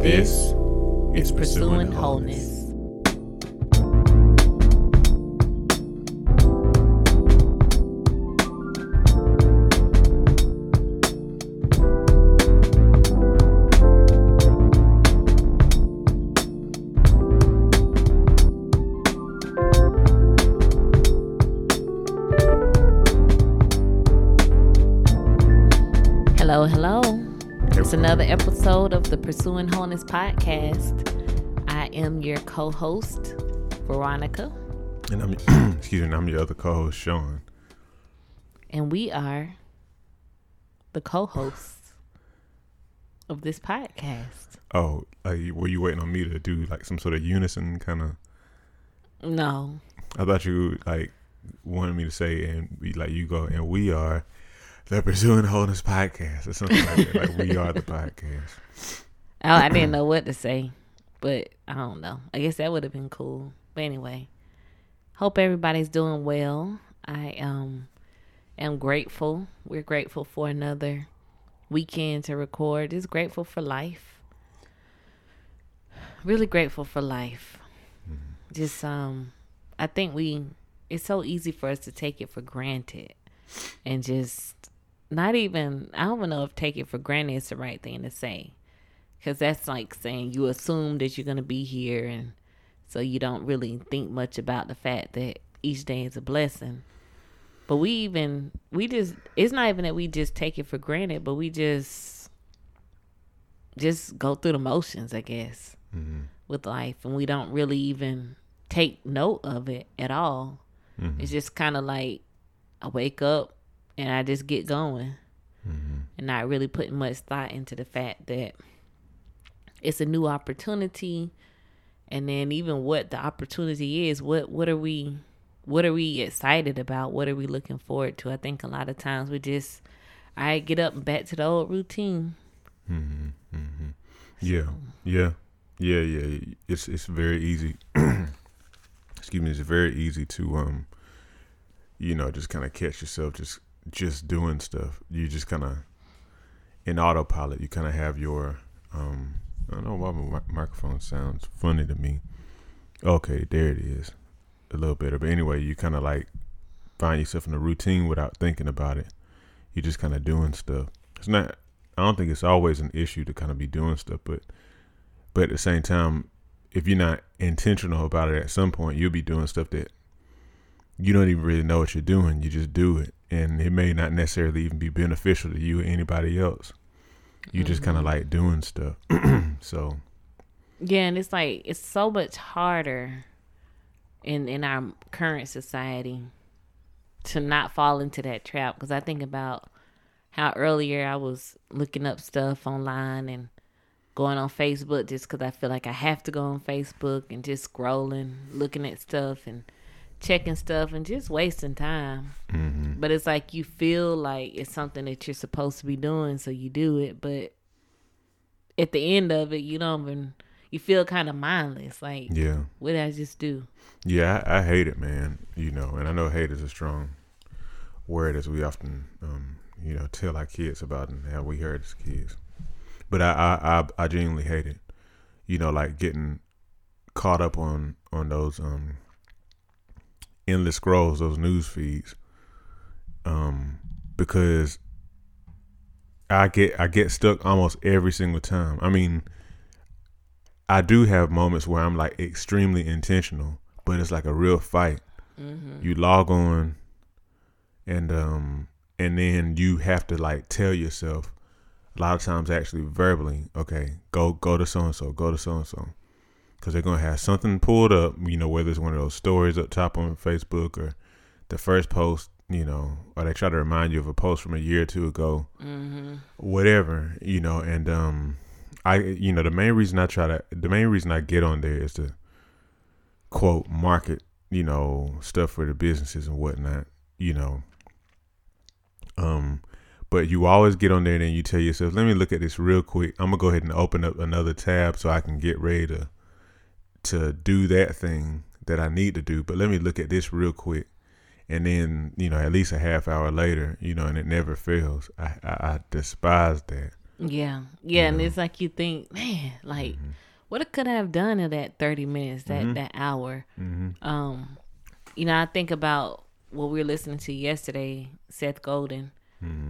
This is Pursuing Wholeness. It's another episode of the Pursuing Wholeness podcast. I am your co-host, Veronica, And I'm excuse me, I'm your other co-host, Sean. and we are the co-hosts of this podcast. Oh, uh, you- were you waiting on me to do like some sort of unison kind of? No, I thought you like wanted me to say and be like you go and we are the Pursuing Wholeness podcast or something like that. Like we are the podcast. I, I didn't know what to say, but I don't know. I guess that would have been cool. But anyway, hope everybody's doing well. I um am grateful. We're grateful for another weekend to record. Just grateful for life. Really grateful for life. Just um I think we it's so easy for us to take it for granted and just not even I don't know if take it for granted is the right thing to say. Cause that's like saying you assume that you're gonna be here, and so you don't really think much about the fact that each day is a blessing. But we even we just it's not even that we just take it for granted, but we just just go through the motions, I guess, mm-hmm. with life, and we don't really even take note of it at all. Mm-hmm. It's just kind of like I wake up and I just get going, mm-hmm. and not really putting much thought into the fact that it's a new opportunity. And then even what the opportunity is what what are we what are we excited about? What are we looking forward to? I think a lot of times we just i get up and back to the old routine. Mm-hmm. Mm-hmm. Yeah, yeah, yeah, yeah. It's it's very easy. excuse me. It's very easy to um, you know, just kind of catch yourself just just doing stuff. You just kind of in autopilot. You kind of have your um. I don't know why my microphone sounds funny to me. Okay, there it is, a little better. But anyway, you kind of like find yourself in a routine without thinking about it. You're just kind of doing stuff. It's not. I don't think it's always an issue to kind of be doing stuff, but but at the same time, if you're not intentional about it, at some point you'll be doing stuff that you don't even really know what you're doing. You just do it, and it may not necessarily even be beneficial to you or anybody else. You just kind of mm-hmm. like doing stuff. so yeah and it's like it's so much harder in in our current society to not fall into that trap because i think about how earlier i was looking up stuff online and going on facebook just because i feel like i have to go on facebook and just scrolling looking at stuff and checking stuff and just wasting time but it's like you feel like it's something that you're supposed to be doing so you do it but at the end of it you don't even you feel kind of mindless like yeah, what did i just do yeah, I, I hate it, man. You know, and I know hate is a strong word as we often, um, you know, tell our kids about and how we heard as kids. But I, I, I, I genuinely hate it. You know, like getting caught up on on those um endless scrolls, those news feeds, um, because I get I get stuck almost every single time. I mean, I do have moments where I'm like extremely intentional, but it's like a real fight. You log on, and um, and then you have to like tell yourself a lot of times actually verbally, okay, go go to so and so, go to so and so, because they're gonna have something pulled up. You know, whether it's one of those stories up top on Facebook or the first post, you know, or they try to remind you of a post from a year or two ago, whatever, you know, and um, I, you know, the main reason I try to, the main reason I get on there is to quote market, you know, stuff for the businesses and whatnot, you know. Um, but you always get on there and then you tell yourself, let me look at this real quick. I'm gonna go ahead and open up another tab so I can get ready to to do that thing that I need to do. But let me look at this real quick. And then, you know, at least a half hour later, you know, and it never fails. I, I, I despise that. Yeah, yeah, and it's like you think, man, like Mm-hmm. what could I have done in that thirty minutes, that that hour? Um, you know, I think about what we were listening to yesterday, Seth Golden,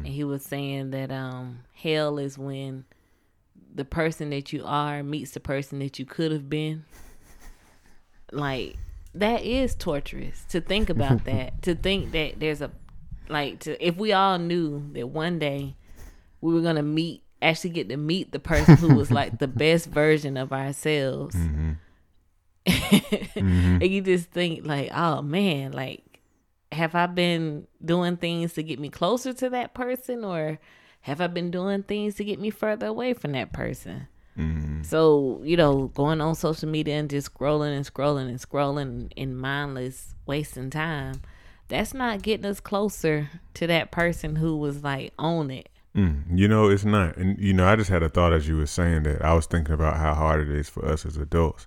and he was saying that um, hell is when the person that you are meets the person that you could have been. Like that is torturous to think about that. to think that there's a like to if we all knew that one day we were gonna meet actually get to meet the person who was like the best version of ourselves. Mm-hmm. Mm-hmm. and you just think like, oh man, like have I been doing things to get me closer to that person or have I been doing things to get me further away from that person? So, you know, going on social media and just scrolling and scrolling and scrolling in mindless wasting time, that's not getting us closer to that person who was like on it. Mm, you know, it's not. And, you know, I just had a thought as you were saying that. I was thinking about how hard it is for us as adults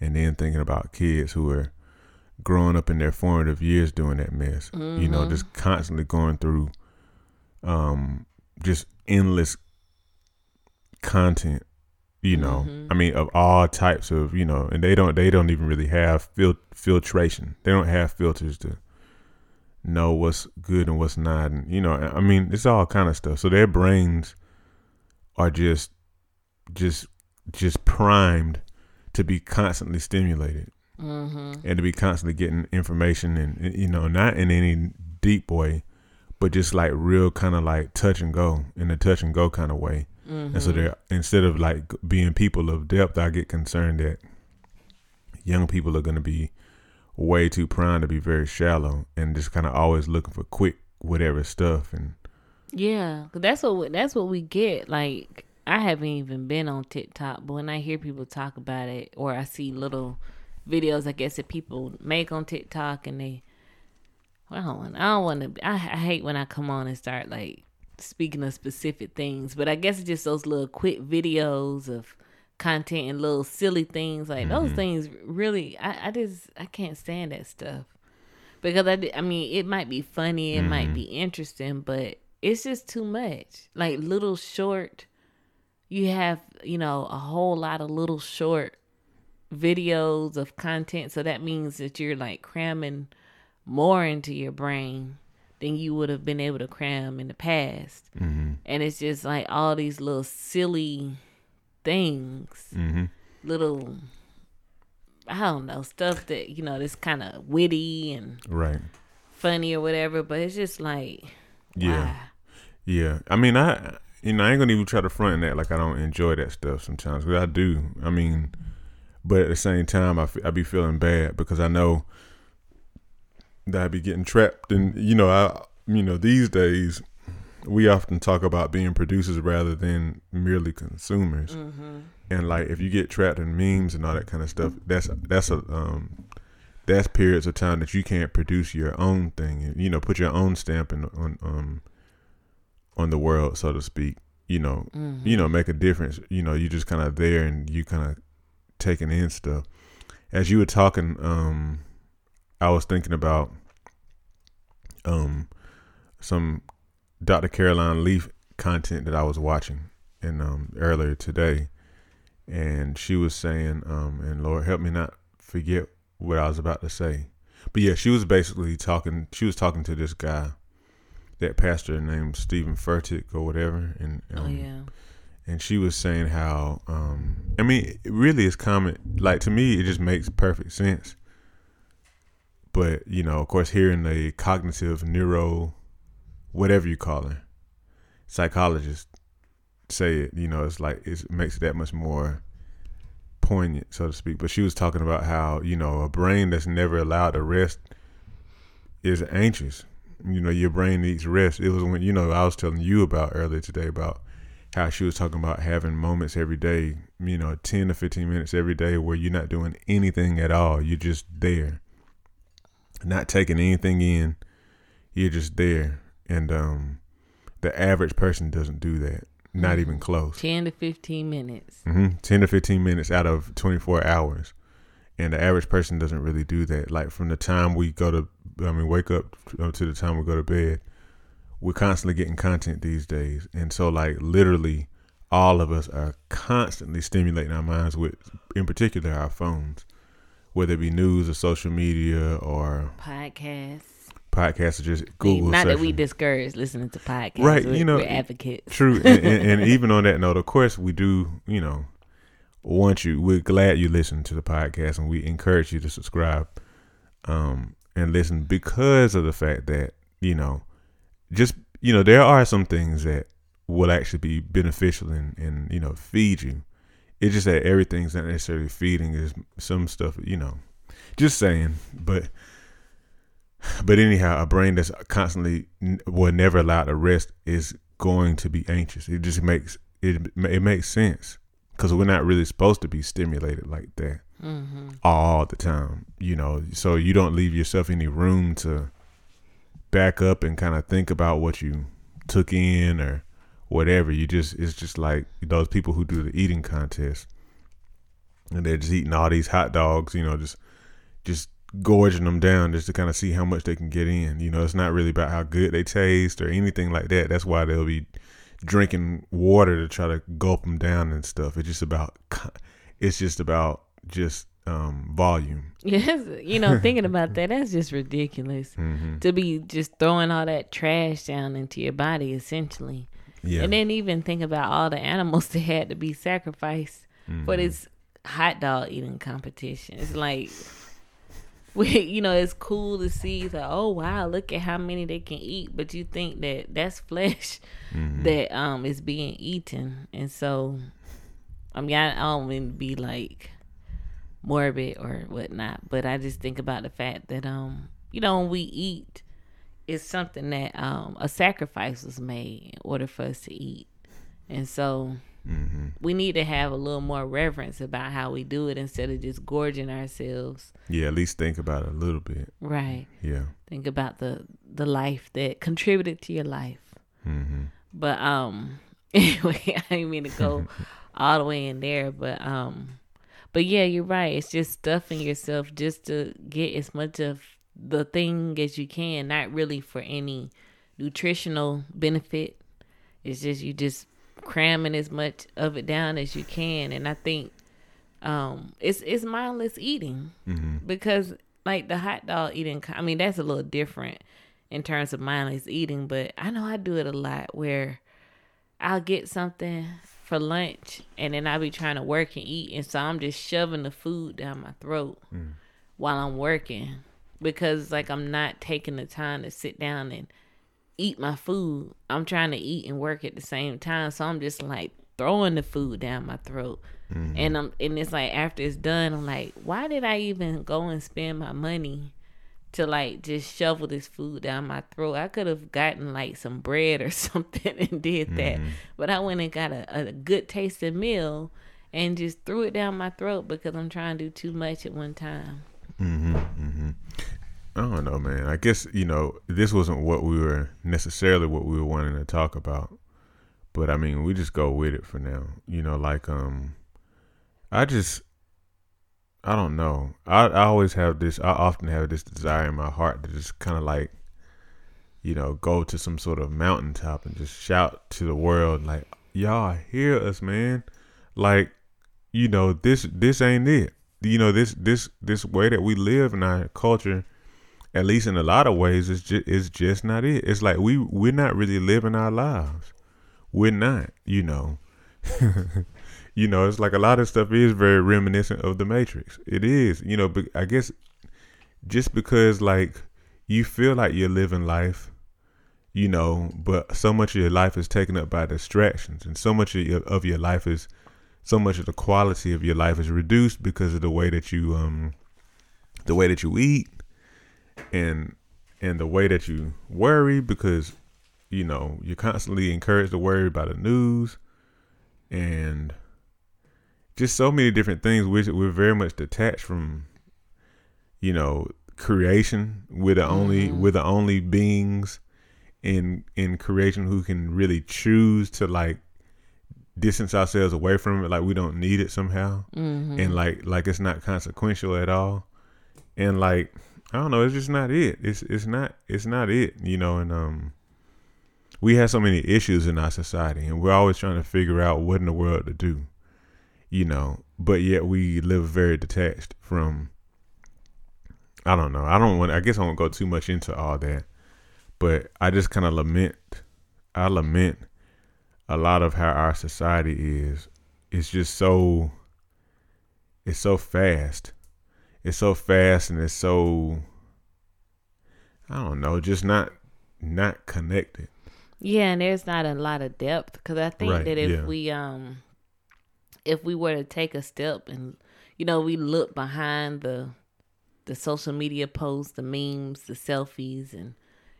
and then thinking about kids who are growing up in their formative years doing that mess. You know, just constantly going through um, just endless content you know mm-hmm. i mean of all types of you know and they don't they don't even really have fil- filtration. They don't have filters to know what's good and what's not and you know i mean it's all kind of stuff. So their brains are just just just primed to be constantly stimulated mm-hmm. and to be constantly getting information and you know not in any deep way but just like real kind of like touch and go in a touch and go kind of way and so they're instead of like being people of depth i get concerned that young people are going to be way too prone to be very shallow and just kind of always looking for quick whatever stuff and yeah that's what that's what we get. Like I haven't even been on TikTok, but when I hear people talk about it, or I see little videos, I guess that people make on TikTok, and they, well, I don't want, I don't want to. I, I hate when I come on and start like speaking of specific things, but I guess it's just those little quick videos of content and little silly things like those mm-hmm. things. Really, I, I just I can't stand that stuff. Because I, I mean it might be funny it might be mm-hmm. interesting but it's just too much. Like little short you have you know a whole lot of little short videos of content so that means that you're like cramming more into your brain than you would have been able to cram in the past mm-hmm. and it's just like all these little silly things mm-hmm. little i don't know stuff that you know that's kind of witty and right funny or whatever, but it's just like, Yeah. why? Yeah, I mean, I you know I ain't gonna even try to front in that like I don't enjoy that stuff sometimes because I do. I mean, but at the same time, I I be feeling bad because I know that I be getting trapped, and you know I you know these days we often talk about being producers rather than merely consumers, and like if you get trapped in memes and all that kind of stuff, that's that's a um that's periods of time that you can't produce your own thing, you know, put your own stamp in, on um on the world, so to speak. You know, you know, make a difference. You know, you just kind of there and you kind of taking in stuff. As you were talking, um, I was thinking about um some Dr. Caroline Leaf content that I was watching and um earlier today, and she was saying, um, and Lord help me not forget what I was about to say. But yeah, she was basically talking. She was talking to this guy, that pastor named Steven Furtick or whatever, and um, Oh yeah, and she was saying how um I mean it really is common like to me it just makes perfect sense. But, you know, of course hearing the cognitive neuro whatever you call it psychologist say it, you know, it's like it makes it that much more poignant, so to speak. But she was talking about how, you know, a brain that's never allowed to rest is anxious. You know, your brain needs rest. It was when, you know, I was telling you about earlier today about how she was talking about having moments every day, you know, 10 to 15 minutes every day where you're not doing anything at all. You're just there, not taking anything in. You're just there. And um, the average person doesn't do that, not even close. ten to fifteen minutes. hmm 10 to 15 minutes out of 24 hours. And the average person doesn't really do that. Like from the time we go to, I mean, wake up uh, to the time we go to bed, we're constantly getting content these days. And so, like, literally, all of us are constantly stimulating our minds with, in particular, our phones, whether it be news or social media or podcasts. Podcasts or just Google. Not searching. that we discourage listening to podcasts, Right, We're, you know, we're advocates. True, and, and, and even on that note, of course, we do. You know, want you. We're glad you listen to the podcast, and we encourage you to subscribe, um, and listen because of the fact that you know, just you know, there are some things that will actually be beneficial and and you know feed you. It's just that everything's not necessarily feeding. Is some stuff you know, just saying, but. But anyhow, a brain that's constantly will never allowed to rest is going to be anxious. It just makes it it makes sense because we're not really supposed to be stimulated like that Mm-hmm. all the time. You know, so you don't leave yourself any room to back up and kind of think about what you took in or whatever. You just it's just like those people who do the eating contest and they're just eating all these hot dogs. You know, just just gorging them down just to kind of see how much they can get in. You know, it's not really about how good they taste or anything like that. That's why they'll be drinking water to try to gulp them down and stuff. It's just about it's just about just um, volume. Yes, you know, thinking about that, that's just ridiculous Mm-hmm. to be just throwing all that trash down into your body, essentially. Yeah. And then even think about all the animals that had to be sacrificed Mm-hmm. for this hot dog eating competition. It's like, we, you know, it's cool to see that. Oh wow, look at how many they can eat. But you think that that's flesh Mm-hmm. that um is being eaten, and so I mean, I, I don't mean to be like morbid or whatnot, but I just think about the fact that um, you know, when we eat, it's something that um a sacrifice was made in order for us to eat, and so Mm-hmm. we need to have a little more reverence about how we do it instead of just gorging ourselves. Yeah, at least think about it a little bit. Right. Yeah. Think about the the life that contributed to your life. Mm-hmm. But um anyway, I didn't mean to go all the way in there, but um but yeah, you're right. It's just stuffing yourself just to get as much of the thing as you can, not really for any nutritional benefit. It's just you just cramming as much of it down as you can and I think um it's it's mindless eating Mm-hmm. because like the hot dog eating i mean that's a little different in terms of mindless eating but i know i do it a lot where i'll get something for lunch and then i'll be trying to work and eat and so i'm just shoving the food down my throat while i'm working because like i'm not taking the time to sit down and eat my food. I'm trying to eat and work at the same time. So i'm just like throwing the food down my throat. Mm-hmm. And I'm and it's like after it's done, I'm like, why did I even go and spend my money to like just shovel this food down my throat? I could have gotten like some bread or something and did that, mm-hmm. but I went and got a, a good tasting meal and just threw it down my throat because I'm trying to do too much at one time. Mm-hmm. mm-hmm. I don't know, man. I guess you know this wasn't what we were necessarily what we were wanting to talk about, but I mean we just go with it for now. You know, like um, I just I don't know. I I always have this. I often have this desire in my heart to just kind of like, you know, go to some sort of mountaintop and just shout to the world like, y'all hear us, man. Like, you know, this this ain't it. You know, this this this way that we live in our culture, at least in a lot of ways, it's just is just not it. It's like we we're not really living our lives. We're not. You know. you know, it's like a lot of stuff is very reminiscent of the Matrix. It is, you know, but I guess just because like you feel like you're living life, you know, but so much of your life is taken up by distractions, and so much of your, of your life is, so much of the quality of your life is reduced because of the way that you um, the way that you eat, and and the way that you worry because, you know, you're constantly encouraged to worry about the news, and just so many different things. Which we're very much detached from you know creation. We're the only we're the only beings in in creation who can really choose to like distance ourselves away from it. Like we don't need it somehow. Mm-hmm. and like like it's not consequential at all. And like i don't know it's just not it it's it's not it's not it you know and um we have so many issues in our society, and we're always trying to figure out what in the world to do, you know. But yet we live very detached from. I don't know. I don't want. I guess I won't go too much into all that, but I just kind of lament. I lament a lot of how our society is. It's just so. It's so fast. It's so fast, and it's so. I don't know. Just not not connected. Yeah, and there's not a lot of depth because I think Right, that if yeah. we um if we were to take a step and you know we look behind the the social media posts, the memes, the selfies, and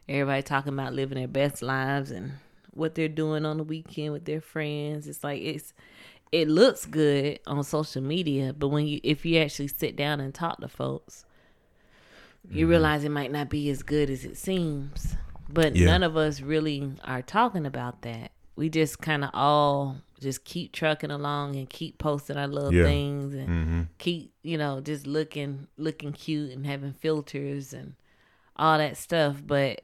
everybody talking about living their best lives and what they're doing on the weekend with their friends. It's like it's it looks good on social media, but when you if you actually sit down and talk to folks, you Mm-hmm. realize it might not be as good as it seems. But Yeah. none of us really are talking about that. We just kind of all just keep trucking along and keep posting our little Yeah. things and hmm keep you know just looking looking cute and having filters and all that stuff but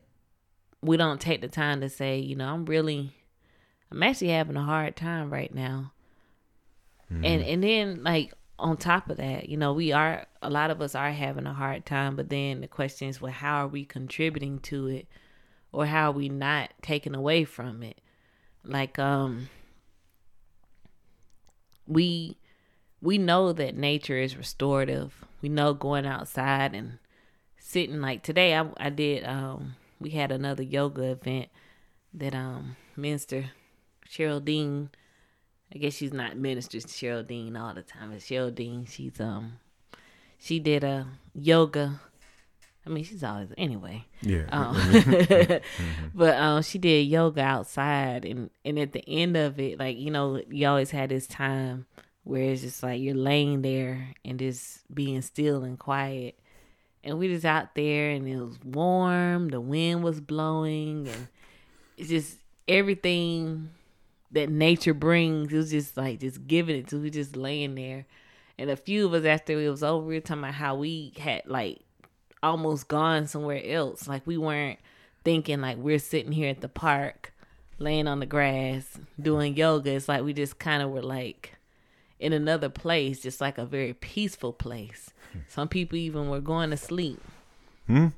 we don't take the time to say you know i'm really i'm actually having a hard time right now and and then like on top of that you know we are a lot of us are having a hard time but then the question is well how are we contributing to it? Or how are we not taking away from it? Like um we we know that nature is restorative. We know going outside and sitting like today I I did um we had another yoga event that um Minister Cheryl Dean I guess she's not Minister Cheryl Dean all the time, but Cheryl Dean, she's um she did a yoga I mean she's always anyway. Yeah. Um, but um, she did yoga outside, and and at the end of it, like you know, you always had this time where it's just like you're laying there and just being still and quiet, and we just out there, and it was warm, the wind was blowing, and it's just everything that nature brings. It was just like just giving it to. We just laying there, and a few of us after it was over, we were talking about how we had like almost gone somewhere else. Like we weren't thinking like we're sitting here at the park, laying on the grass, doing yoga. It's like we just kind of were like in another place, just like a very peaceful place. Some people even were going to sleep. Hmm?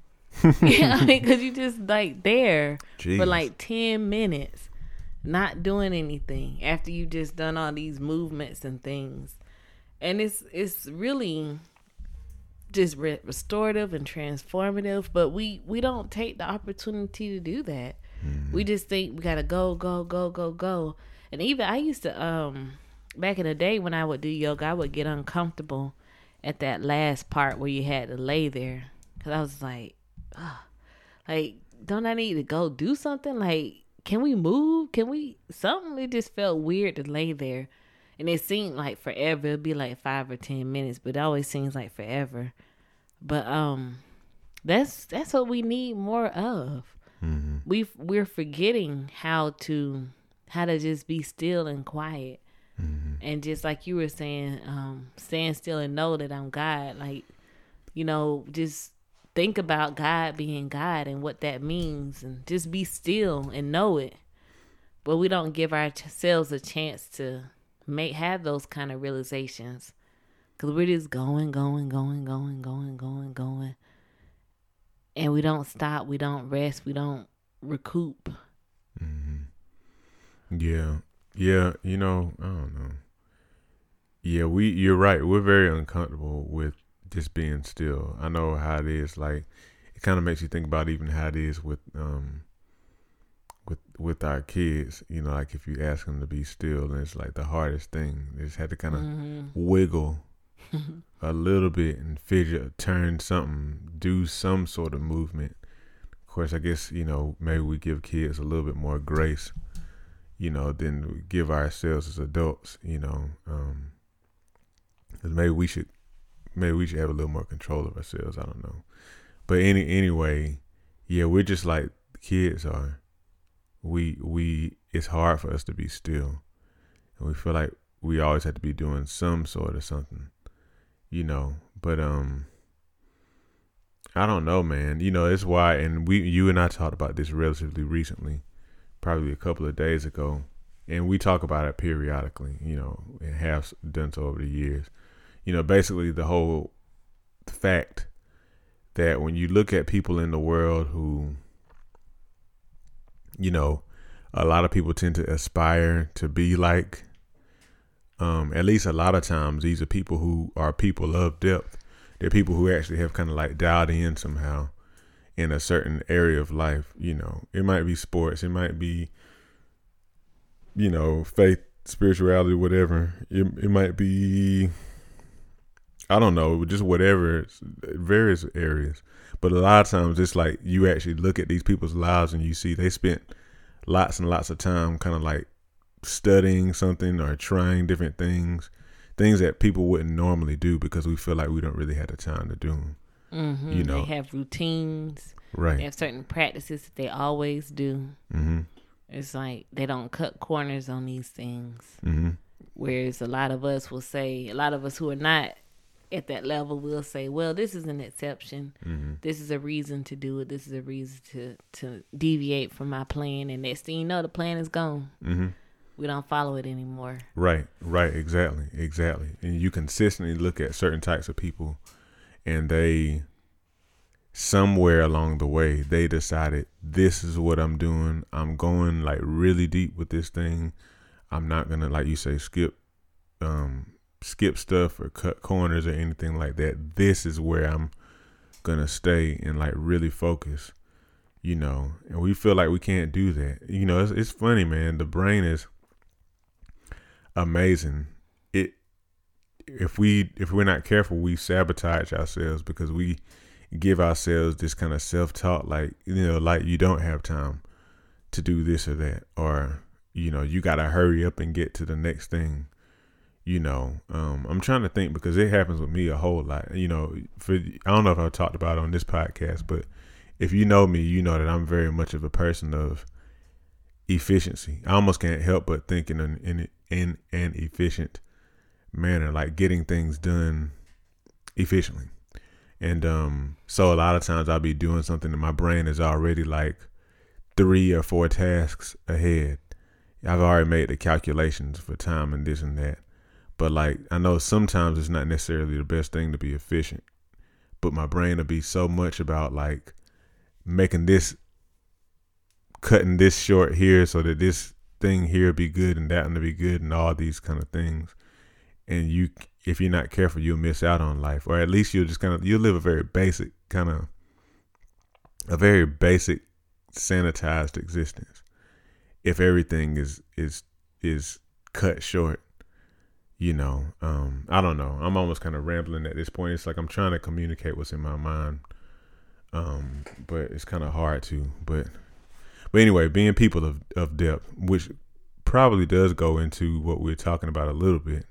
yeah, I mean, because you just like there for like 10 minutes, not doing anything after you just done all these movements and things. And it's it's really just re- restorative and transformative but we we don't take the opportunity to do that. We just think we gotta go go go go go. And even i used to um back in the day when i would do yoga i would get uncomfortable at that last part where you had to lay there. Because i was like ah, like don't i need to go do something? Like can we move? Can we something it just felt weird to lay there. And it seemed like forever it'd be like five or ten minutes but it always seems like forever. But um that's that's what we need more of. Hmm we we're forgetting how to how to just be still and quiet. Hmm and just like you were saying um stand still and know that i'm god. Like you know just think about god being god and what that means and just be still and know it but we don't give ourselves a chance to make have those kind of realizations because we're just going going going going going going going and we don't stop we don't rest we don't recoup Hmm. Yeah. Yeah. You know, I don't know. Yeah, we you're right. We're very uncomfortable with just being still. I know how it is. Like it kind of makes you think about even how it is with um with with our kids. You know, like if you ask them to be still, and it's like the hardest thing. They just had to kind of Mhm. wiggle a little bit and fidget, turn something, do some sort of movement. Of course, I guess you know maybe we give kids a little bit more grace, you know, than we give ourselves as adults. You know, um 'cause maybe we should maybe we should have a little more control of ourselves. I don't know, but any anyway, yeah, we're just like kids are. We we it's hard for us to be still, and we feel like we always have to be doing some sort of something you know but um i don't know man you know it's why and we you and i talked about this relatively recently probably a couple of days ago, and we talk about it periodically, you know, and have done so over the years. You know, basically the whole fact that when you look at people in the world who, you know, a lot of people tend to aspire to be like, um, at least a lot of times, these are people who are people of depth. They're people who actually have kind of like dialed in somehow in a certain area of life. You know, it might be sports, it might be, you know, faith, spirituality, whatever. It, it might be, I don't know, just whatever, various areas. But a lot of times it's like you actually look at these people's lives and you see they spent lots and lots of time kind of like studying something or trying different things, things that people wouldn't normally do because we feel like we don't really have the time to do them. Mm-hmm. You know, they have routines. Right. They have certain practices that they always do. Mm-hmm. It's like they don't cut corners on these things. Mm-hmm. Whereas a lot of us will say, a lot of us who are not at that level will say, well, this is an exception. Mm-hmm. This is a reason to do it. This is a reason to, to deviate from my plan. And next thing you know, the plan is gone. Mm-hmm. We don't follow it anymore. Right, right, exactly, exactly. And you consistently look at certain types of people and they somewhere along the way they decided this is what I'm doing. I'm going like really deep with this thing. I'm not gonna like you say skip um skip stuff or cut corners or anything like that. This is where I'm gonna stay and like really focus. You know, and we feel like we can't do that. You know, it's, it's funny, man. The brain is amazing. It if we if we're not careful, we sabotage ourselves because we give ourselves this kind of self talk, like you know, like you don't have time to do this or that, or you know, you gotta hurry up and get to the next thing. You know, um, I'm trying to think because it happens with me a whole lot. You know, for I don't know if I've talked about it on this podcast, but if you know me, you know that I'm very much of a person of efficiency. I almost can't help but thinking in in, in an efficient manner, like getting things done efficiently. And um, so a lot of times I'll be doing something and my brain is already like three or four tasks ahead. I've already made the calculations for time and this and that. But like I know sometimes it's not necessarily the best thing to be efficient. But my brain will be so much about like making this cutting this short here so that this thing here be good and that one to be good and all these kind of things. And you if you're not careful, you'll miss out on life, or at least you'll just kind of you'll live a very basic kind of a very basic sanitized existence if everything is is is cut short you know um i don't know i'm almost kind of rambling at this point it's like i'm trying to communicate what's in my mind um but it's kind of hard to but but anyway being people of, of depth which probably does go into what we're talking about a little bit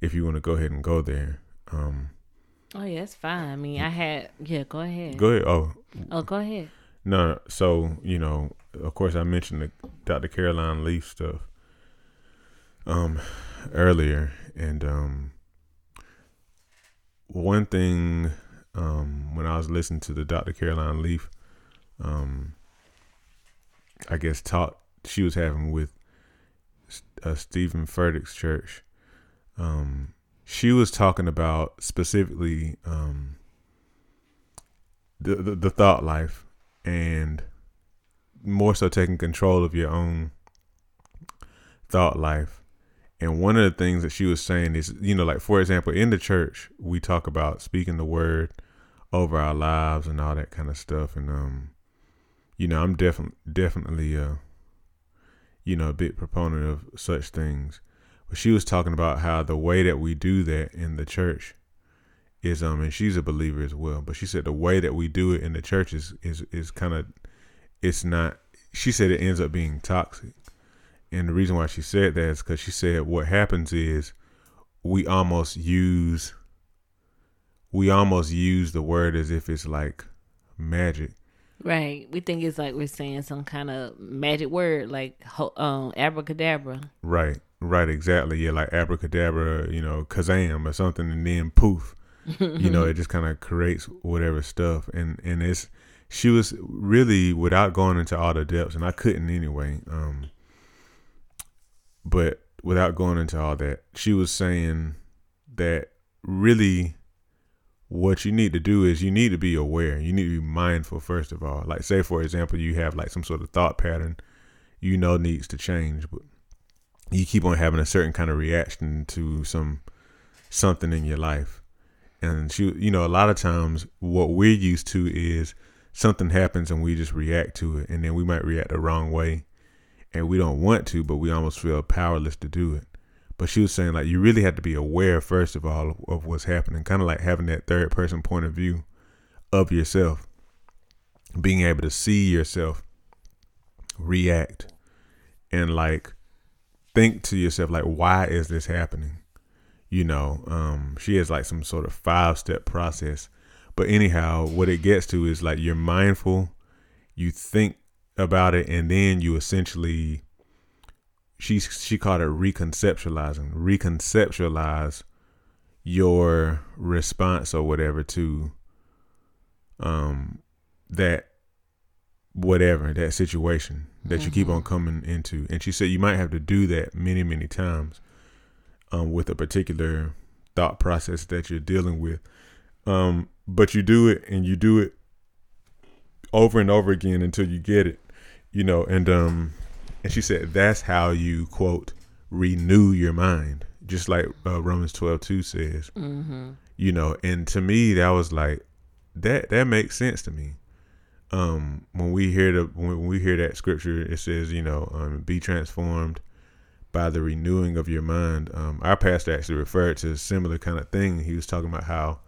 if you want to go ahead and go there. Um, oh yeah, it's fine. I mean, I had yeah. Go ahead. Go ahead. Oh. Oh, go ahead. No, so you know, of course, I mentioned the Dr. Caroline Leaf stuff um earlier, and um one thing um when I was listening to the Dr. Caroline Leaf um I guess talk she was having with uh, Steven Furtick's church um, she was talking about specifically um, the, the, the thought life and more so taking control of your own thought life. And one of the things that she was saying is, you know, like for example, in the church, we talk about speaking the word over our lives and all that kind of stuff. And um, you know, I'm definitely definitely uh, you know, a big proponent of such things. But she was talking about how the way that we do that in the church is um and she's a believer as well. But she said the way that we do it in the church is is, is kind of it's not she said it ends up being toxic. And the reason why she said that is because she said what happens is we almost use we almost use the word as if it's like magic. Right. We think it's like we're saying some kind of magic word like um abracadabra. Right. Right, exactly. Yeah, like abracadabra, you know, kazam or something, and then poof, you know, it just kind of creates whatever stuff. And and it's she was really without going into all the depths, and I couldn't anyway. Um, but without going into all that, she was saying that really what you need to do is you need to be aware. You need to be mindful first of all. Like say for example, you have like some sort of thought pattern you know needs to change, but you keep on having a certain kind of reaction to some something in your life. And she you know, a lot of times what we're used to is something happens and we just react to it and then we might react the wrong way and we don't want to, but we almost feel powerless to do it. But she was saying like you really have to be aware first of all of, what's happening, kind of like having that third person point of view of yourself, being able to see yourself react and like think to yourself like why is this happening you know um she has like some sort of five step process but anyhow what it gets to is like you're mindful you think about it and then you essentially she she called it reconceptualizing reconceptualize your response or whatever to um that whatever that situation that mm-hmm. you keep on mm-hmm. coming into and she said you might have to do that many many times um, with a particular thought process that you're dealing with um, but you do it and you do it over and over again until you get it you know and um and she said that's how you quote renew your mind, just like uh, Romans twelve two says. Mm-hmm. You know, and to me that was like that. That makes sense to me. Um, when we hear the when we hear that scripture, it says, you know, um, be transformed by the renewing of your mind. Um, our pastor actually referred to a similar kind of thing. He was talking about how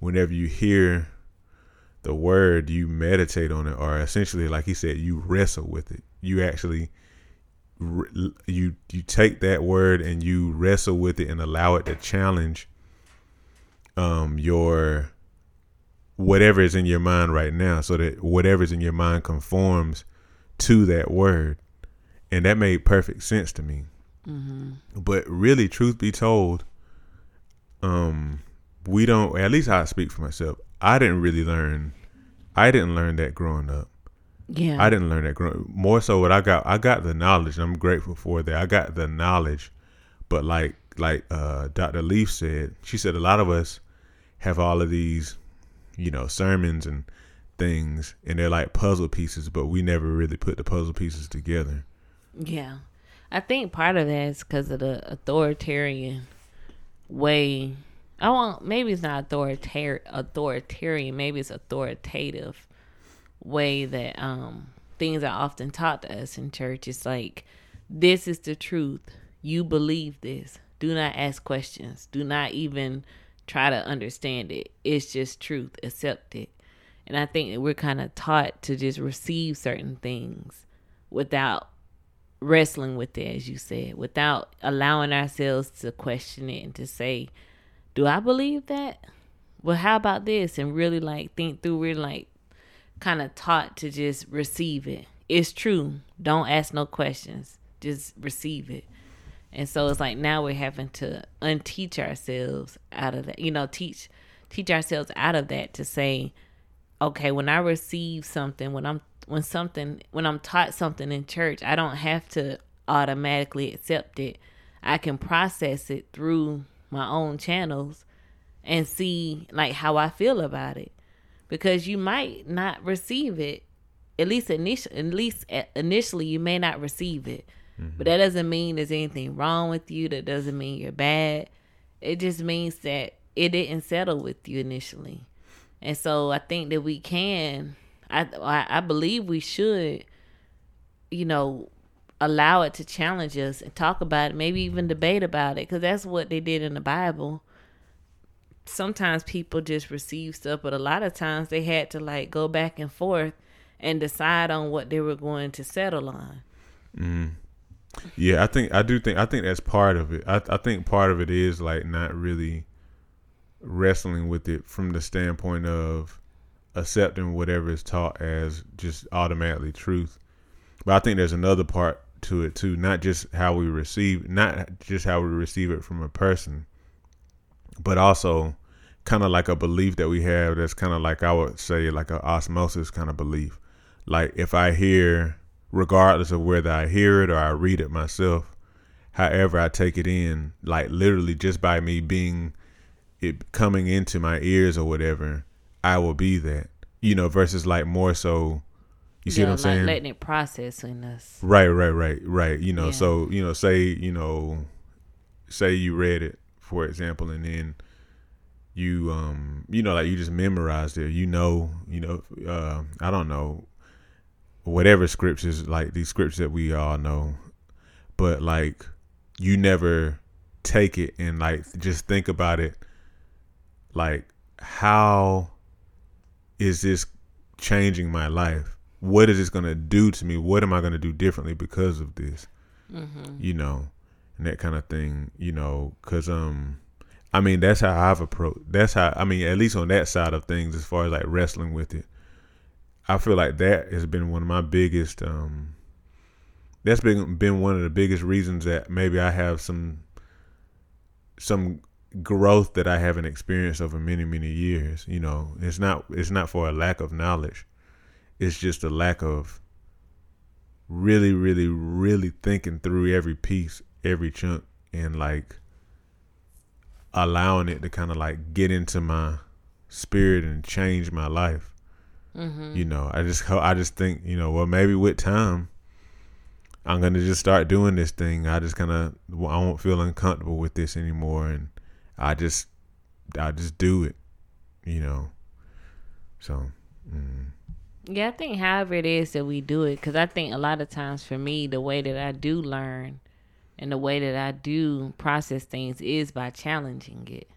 whenever you hear the word, you meditate on it, or essentially, like he said, you wrestle with it. You actually you you take that word and you wrestle with it and allow it to challenge um your whatever is in your mind right now so that whatever is in your mind conforms to that word and that made perfect sense to me mm-hmm. but really truth be told um we don't at least i speak for myself i didn't really learn i didn't learn that growing up yeah. I didn't learn that growing more so what I got I got the knowledge I'm grateful for that. I got the knowledge. But like like uh, Dr. Leaf said, she said a lot of us have all of these, you know, sermons and things and they're like puzzle pieces, but we never really put the puzzle pieces together. Yeah. I think part of that is because of the authoritarian way. I want maybe it's not authoritarian, authoritarian. Maybe it's authoritative way that um things are often taught to us in church. It's like this is the truth. You believe this. Do not ask questions. Do not even try to understand it. It's just truth. Accept it. And I think that we're kind of taught to just receive certain things without wrestling with it, as you said, without allowing ourselves to question it and to say, Do I believe that? Well, how about this? And really like think through, we're like kind of taught to just receive it. It's true. Don't ask no questions. Just receive it. And so it's like now we're having to unteach ourselves out of that. You know, teach teach ourselves out of that to say, okay, when I receive something, when I'm when something when I'm taught something in church, I don't have to automatically accept it. I can process it through my own channels and see like how I feel about it because you might not receive it. At least initially, at least initially, you may not receive it. Mm-hmm. But that doesn't mean there's anything wrong with you. That doesn't mean you're bad. It just means that it didn't settle with you initially. And so I think that we can, I I believe we should, you know, allow it to challenge us and talk about it, maybe even debate about it, because that's what they did in the Bible sometimes people just receive stuff, but a lot of times they had to like go back and forth and decide on what they were going to settle on. Mm. Yeah, I think I do think I think that's part of it. I I think part of it is like not really wrestling with it from the standpoint of accepting whatever is taught as just automatically truth. But I think there's another part to it too, not just how we receive, not just how we receive it from a person, but also kind of like a belief that we have that's kind of like I would say like a osmosis kind of belief. Like if I hear, regardless of whether I hear it or I read it myself, however I take it in, like literally just by me being it coming into my ears or whatever, I will be that. You know, versus like more so you see yeah, what I'm like saying? letting it process in us. Right, right, right, right. You know, Yeah. so you know, say you know, say you read it for example, and then you um, you know, like you just memorized it. You know, you know, uh, I don't know, whatever scriptures like these scriptures that we all know, but like you never take it and like just think about it, like how is this changing my life? What is this going to do to me? What am I going to do differently because of this? You know, and that kind of thing, you know, cuz um I mean, that's how I've approached. That's how I mean, at least on that side of things as far as like wrestling with it. I feel like that has been one of my biggest um that's been been one of the biggest reasons that maybe I have some some growth that I haven't experienced over many many years. You know, it's not it's not for a lack of knowledge. It's just a lack of really really really thinking through every piece, every chunk, and like allowing it to kind of like get into my spirit and change my life. You know, I just I just think you know, well maybe with time. I'm gonna just start doing this thing. I just kind of I won't feel uncomfortable with this anymore, and I just I just do it, you know. So, mm, Yeah, I think however it is that we do it, because I think a lot of times for me, the way that I do learn and the way that I do process things is by challenging it.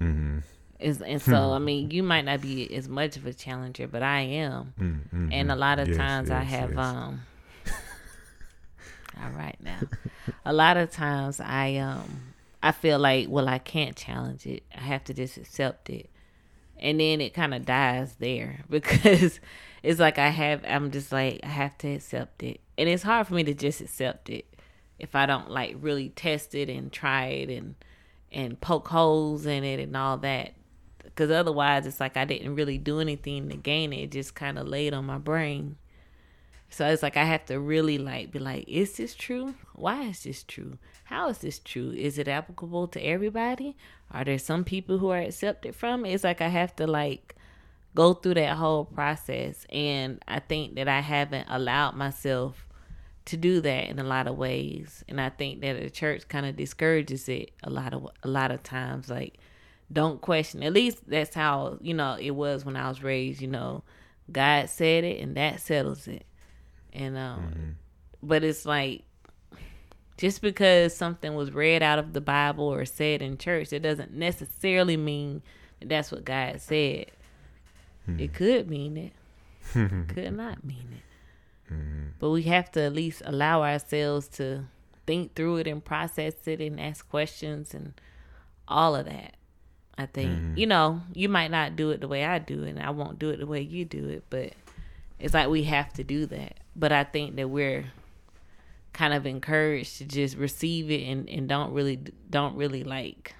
mhm, Is and so I mean, you might not be as much of a challenger, but I am. mm, mhm. And a lot of Yes, times I have yes. um all right now. a lot of times I um I feel like well I can't challenge it. I have to just accept it. And then it kind of dies there because it's like I have I'm just like I have to accept it. And it's hard for me to just accept it if I don't like really test it and try it and and poke holes in it and all that because otherwise it's like I didn't really do anything to gain it. It just kind of laid on my brain. So it's like I have to really like be like, is this true? Why is this true? How is this true? Is it applicable to everybody? Are there some people who are accepted from it? It's like I have to like go through that whole process and I think that I haven't allowed myself to do that in a lot of ways. And I think that the church kind of discourages it a lot of a lot of times like don't question. At least that's how you know it was when I was raised you know. God said it and that settles it. And um but it's like just because something was read out of the Bible or said in church it doesn't necessarily mean that that's what God said it hmm. could mean it. Could not mean it. Hmm. But we have to at least allow ourselves to think through it and process it and ask questions and all of that. I think. Hmm. You know you might not do it the way I do it, and I won't do it the way you do it, but it's like we have to do that. But I think that we're kind of encouraged to just receive it and, and don't really don't really like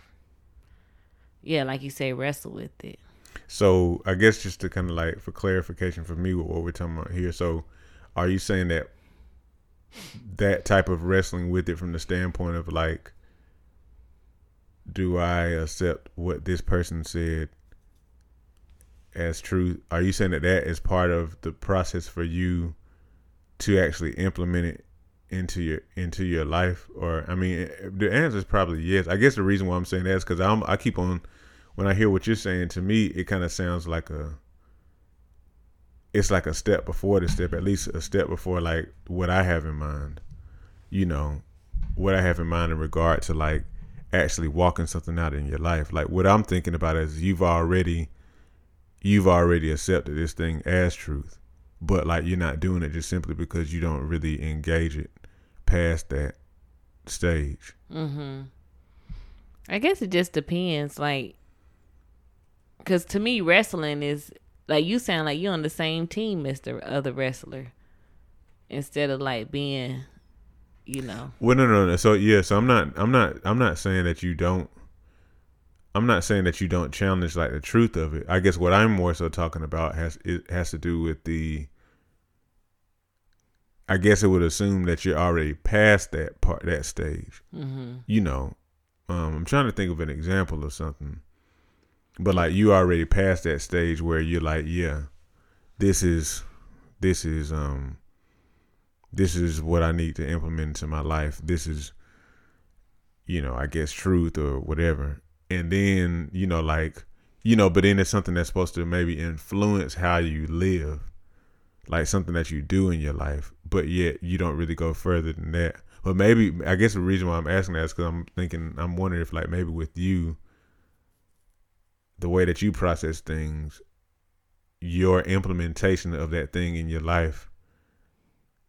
yeah like you say wrestle with it So I guess just to kind of like for clarification for me with what we're talking about here. So are you saying that that type of wrestling with it from the standpoint of like do I accept what this person said as true? Are you saying that that is part of the process for you to actually implement it into your into your life? Or I mean, eh, the answer is probably yes. I guess the reason why I'm saying that is because I'm I keep on when I hear what you're saying to me, it kind of sounds like a it's like a step before the step, at least a step before like what I have in mind. You know, what I have in mind in regard to like actually walking something out in your life. Like what I'm thinking about is you've already you've already accepted this thing as truth. But like you're not doing it just simply because you don't really engage it past that stage. Mhm. I guess it just depends, like, because to me, wrestling is like you sound like you're on the same team as the other wrestler, instead of like being, you know, Well, no, no, no. So yeah, so I'm not, I'm not, I'm not saying that you don't. I'm not saying that you don't challenge like the truth of it. I guess what I'm more so talking about has it has to do with the I guess it would assume that you're already past that part that stage. Mm-hmm. You know, um, I'm trying to think of an example of something, but like you already past that stage where you're like, yeah, this is this is um this is what I need to implement into my life. This is you know, I guess truth or whatever. And then, you know, like, you know, but then it's something that's supposed to maybe influence how you live. Like something that you do in your life, but yet you don't really go further than that. But maybe I guess the reason why I'm asking that is because I'm thinking I'm wondering if like maybe with you, the way that you process things, your implementation of that thing in your life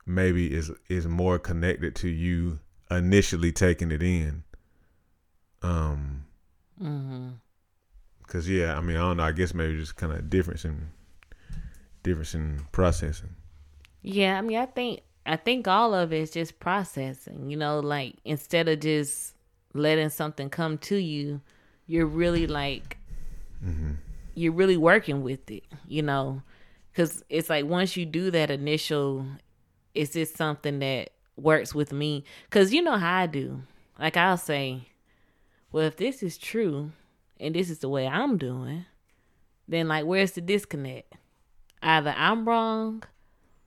maybe is is more connected to you initially taking it in um Mm-hmm. cuz yeah i mean i don't know i guess maybe just kind of difference in difference in processing Yeah, I mean, I think I think all of it is just processing. You know, like instead of just letting something come to you, you're really like mm-hmm. you're really working with it. You know, because it's like once you do that initial, is this something that works with me? Because you know how I do. Like I'll say, well, if this is true and this is the way I'm doing, then like where's the disconnect? Either I'm wrong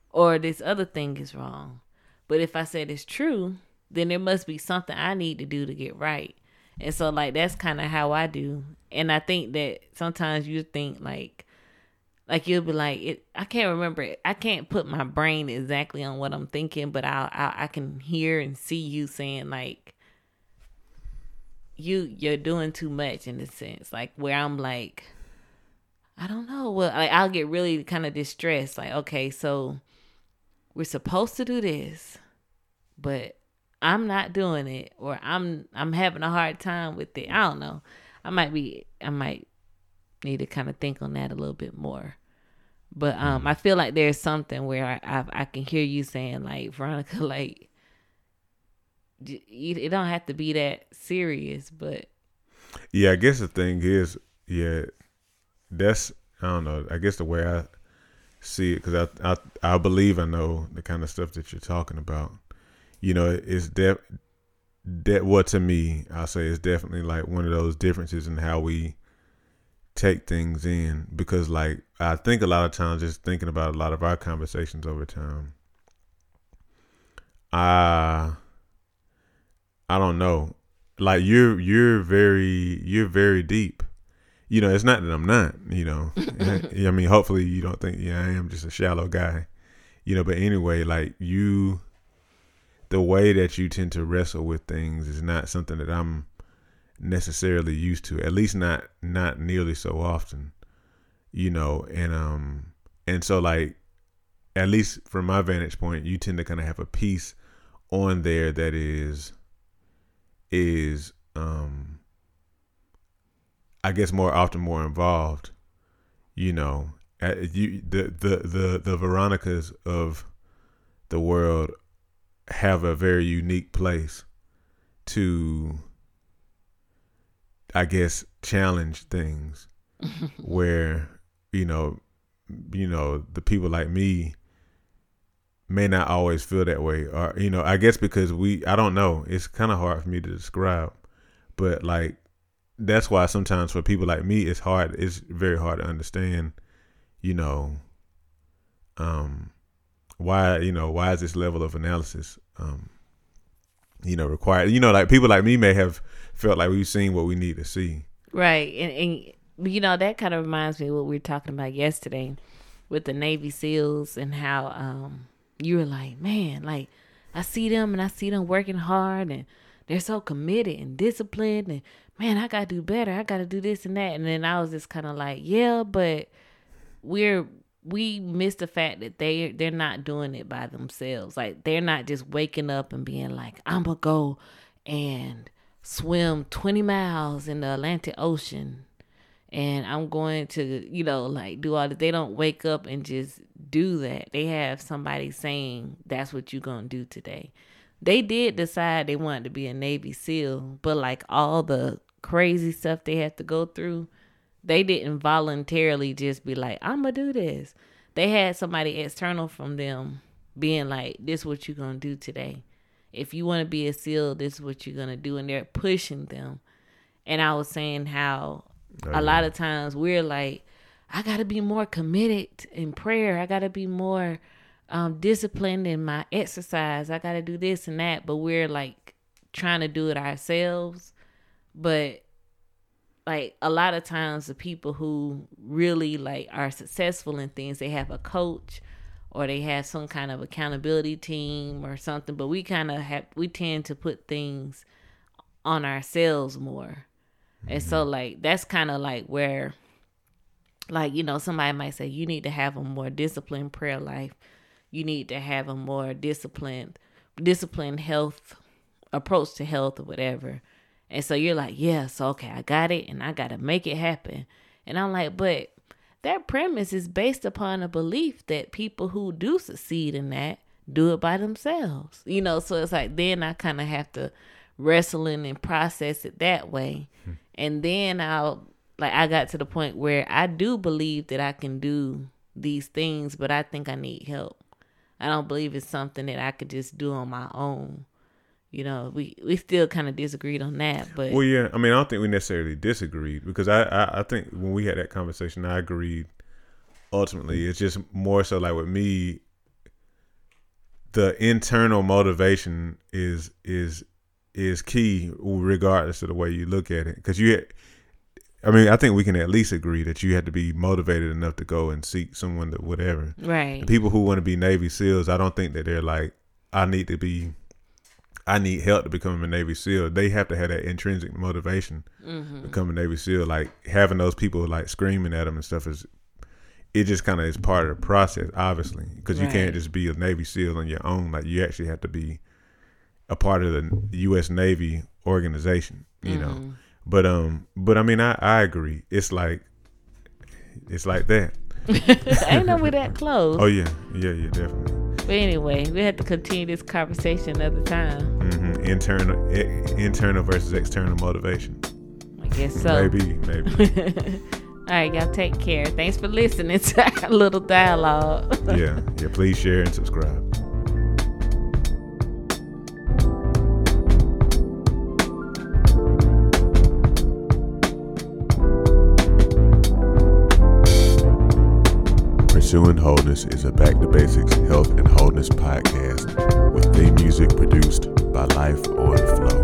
or this other thing is wrong. But if I said it's true, then there must be something I need to do to get right. And so like that's kind of how I do. And I think that sometimes you think like like you'll be like it I can't remember it. I can't put my brain exactly on what I'm thinking, but I I I can hear and see you saying like you you're doing too much in a sense. Like where I'm like I don't know. Well, like I'll get really kind of distressed like okay, so we're supposed to do this, but I'm not doing it or I'm I'm having a hard time with it. I don't know. I might be I might need to kind of think on that a little bit more. But um I feel like there's something where I I, I can hear you saying like Veronica like it it don't have to be that serious, but yeah i guess the thing is yeah that's i don't know i guess the way i see it because I, I i believe i know the kind of stuff that you're talking about you know it's def that what to me i'll say is definitely like one of those differences in how we take things in because like i think a lot of times just thinking about a lot of our conversations over time i i don't know. Like you're you're very you're very deep. You know it's not that i'm not you know. I mean hopefully you don't think yeah i am just a shallow guy you know but anyway like you the way that you tend to wrestle with things is not something that i'm necessarily used to at least not not nearly so often you know and um and so like at least from my vantage point you tend to kind of have a piece on there that is is um I guess more often more involved. You know, Uh, you the the the the Veronicas of the world have a very unique place to I guess challenge things where you know you know the people like me may not always feel that way or you know i guess because we i don't know. It's kind of hard for me to describe but like that's why sometimes for people like me it's hard it's very hard to understand you know um why you know why is this level of analysis um you know required you know like people like me may have felt like we've seen what we need to see Right. And, and you know, that kind of reminds me of what we were talking about yesterday with the Navy SEALs and how um you were like, man, like I see them and I see them working hard and they're so committed and disciplined and man, I gotta do better. I gotta do this and that. And then I was just kind of like, yeah, but we're we miss the fact that they they're not doing it by themselves. Like they're not just waking up and being like, I'm gonna go and swim 20 miles in the Atlantic Ocean and I'm going to, you know, like do all that. They don't wake up and just do that. They have somebody saying that's what you're going to do today. They did decide they wanted to be a Navy SEAL, but like all the crazy stuff they have to go through, they didn't voluntarily just be like, I'm gonna do this. They had somebody external from them being like, This is what you're gonna do today. If you wanna be a SEAL, this is what you're gonna do. And they're pushing them. And I was saying how a lot of times we're like, I gotta be more committed in prayer. I gotta be more um, disciplined in my exercise. I gotta do this and that. But we're like trying to do it ourselves. But like a lot of times the people who really like are successful in things, they have a coach or they have some kind of accountability team or something. But we kind of have we tend to put things on ourselves more. And so mm-hmm. like that's kind of like where like you know somebody might say you need to have a more disciplined prayer life. You need to have a more disciplined disciplined health approach to health or whatever. And so you're like, yes, okay, I got it and I got to make it happen. And I'm like, but that premise is based upon a belief that people who do succeed in that do it by themselves. You know, so it's like then I kind of have to wrestle in and process it that way. Hmm. And then I'll like I got to the point where I do believe that I can do these things, but I think I need help. I don't believe it's something that I could just do on my own. You know, we we still kind of disagreed on that, but Well, yeah. I mean, I don't think we necessarily disagreed because I, I, I think when we had that conversation, I agreed. Ultimately, it's just more so like with me, the internal motivation is is is key regardless of the way you look at it. Because you, I mean, I think we can at least agree that you have to be motivated enough to go and seek someone that whatever. right, The people who want to be Navy SEALs, I don't think that they're like, I need to be, I need help to become a Navy SEAL. They have to have that intrinsic motivation Mm-hmm. to become a Navy SEAL. Like having those people like screaming at them and stuff is, it just kind of is part of the process, obviously, because you can't just be a Navy SEAL on your own. Like you actually have to be a part of the U.S. Navy organization, you know. Mm-hmm. But um, but I mean, I I agree. It's like, it's like that. ain't no we that close. Oh yeah, yeah, yeah, definitely. But anyway, we have to continue this conversation another time. hmm Internal, i- internal versus external motivation. I guess so. maybe, maybe. All right, y'all take care. Thanks for listening to our little dialogue. yeah, yeah. Please share and subscribe. Pursuing Wholeness is a Back to Basics Health and Wholeness podcast with theme music produced by Life on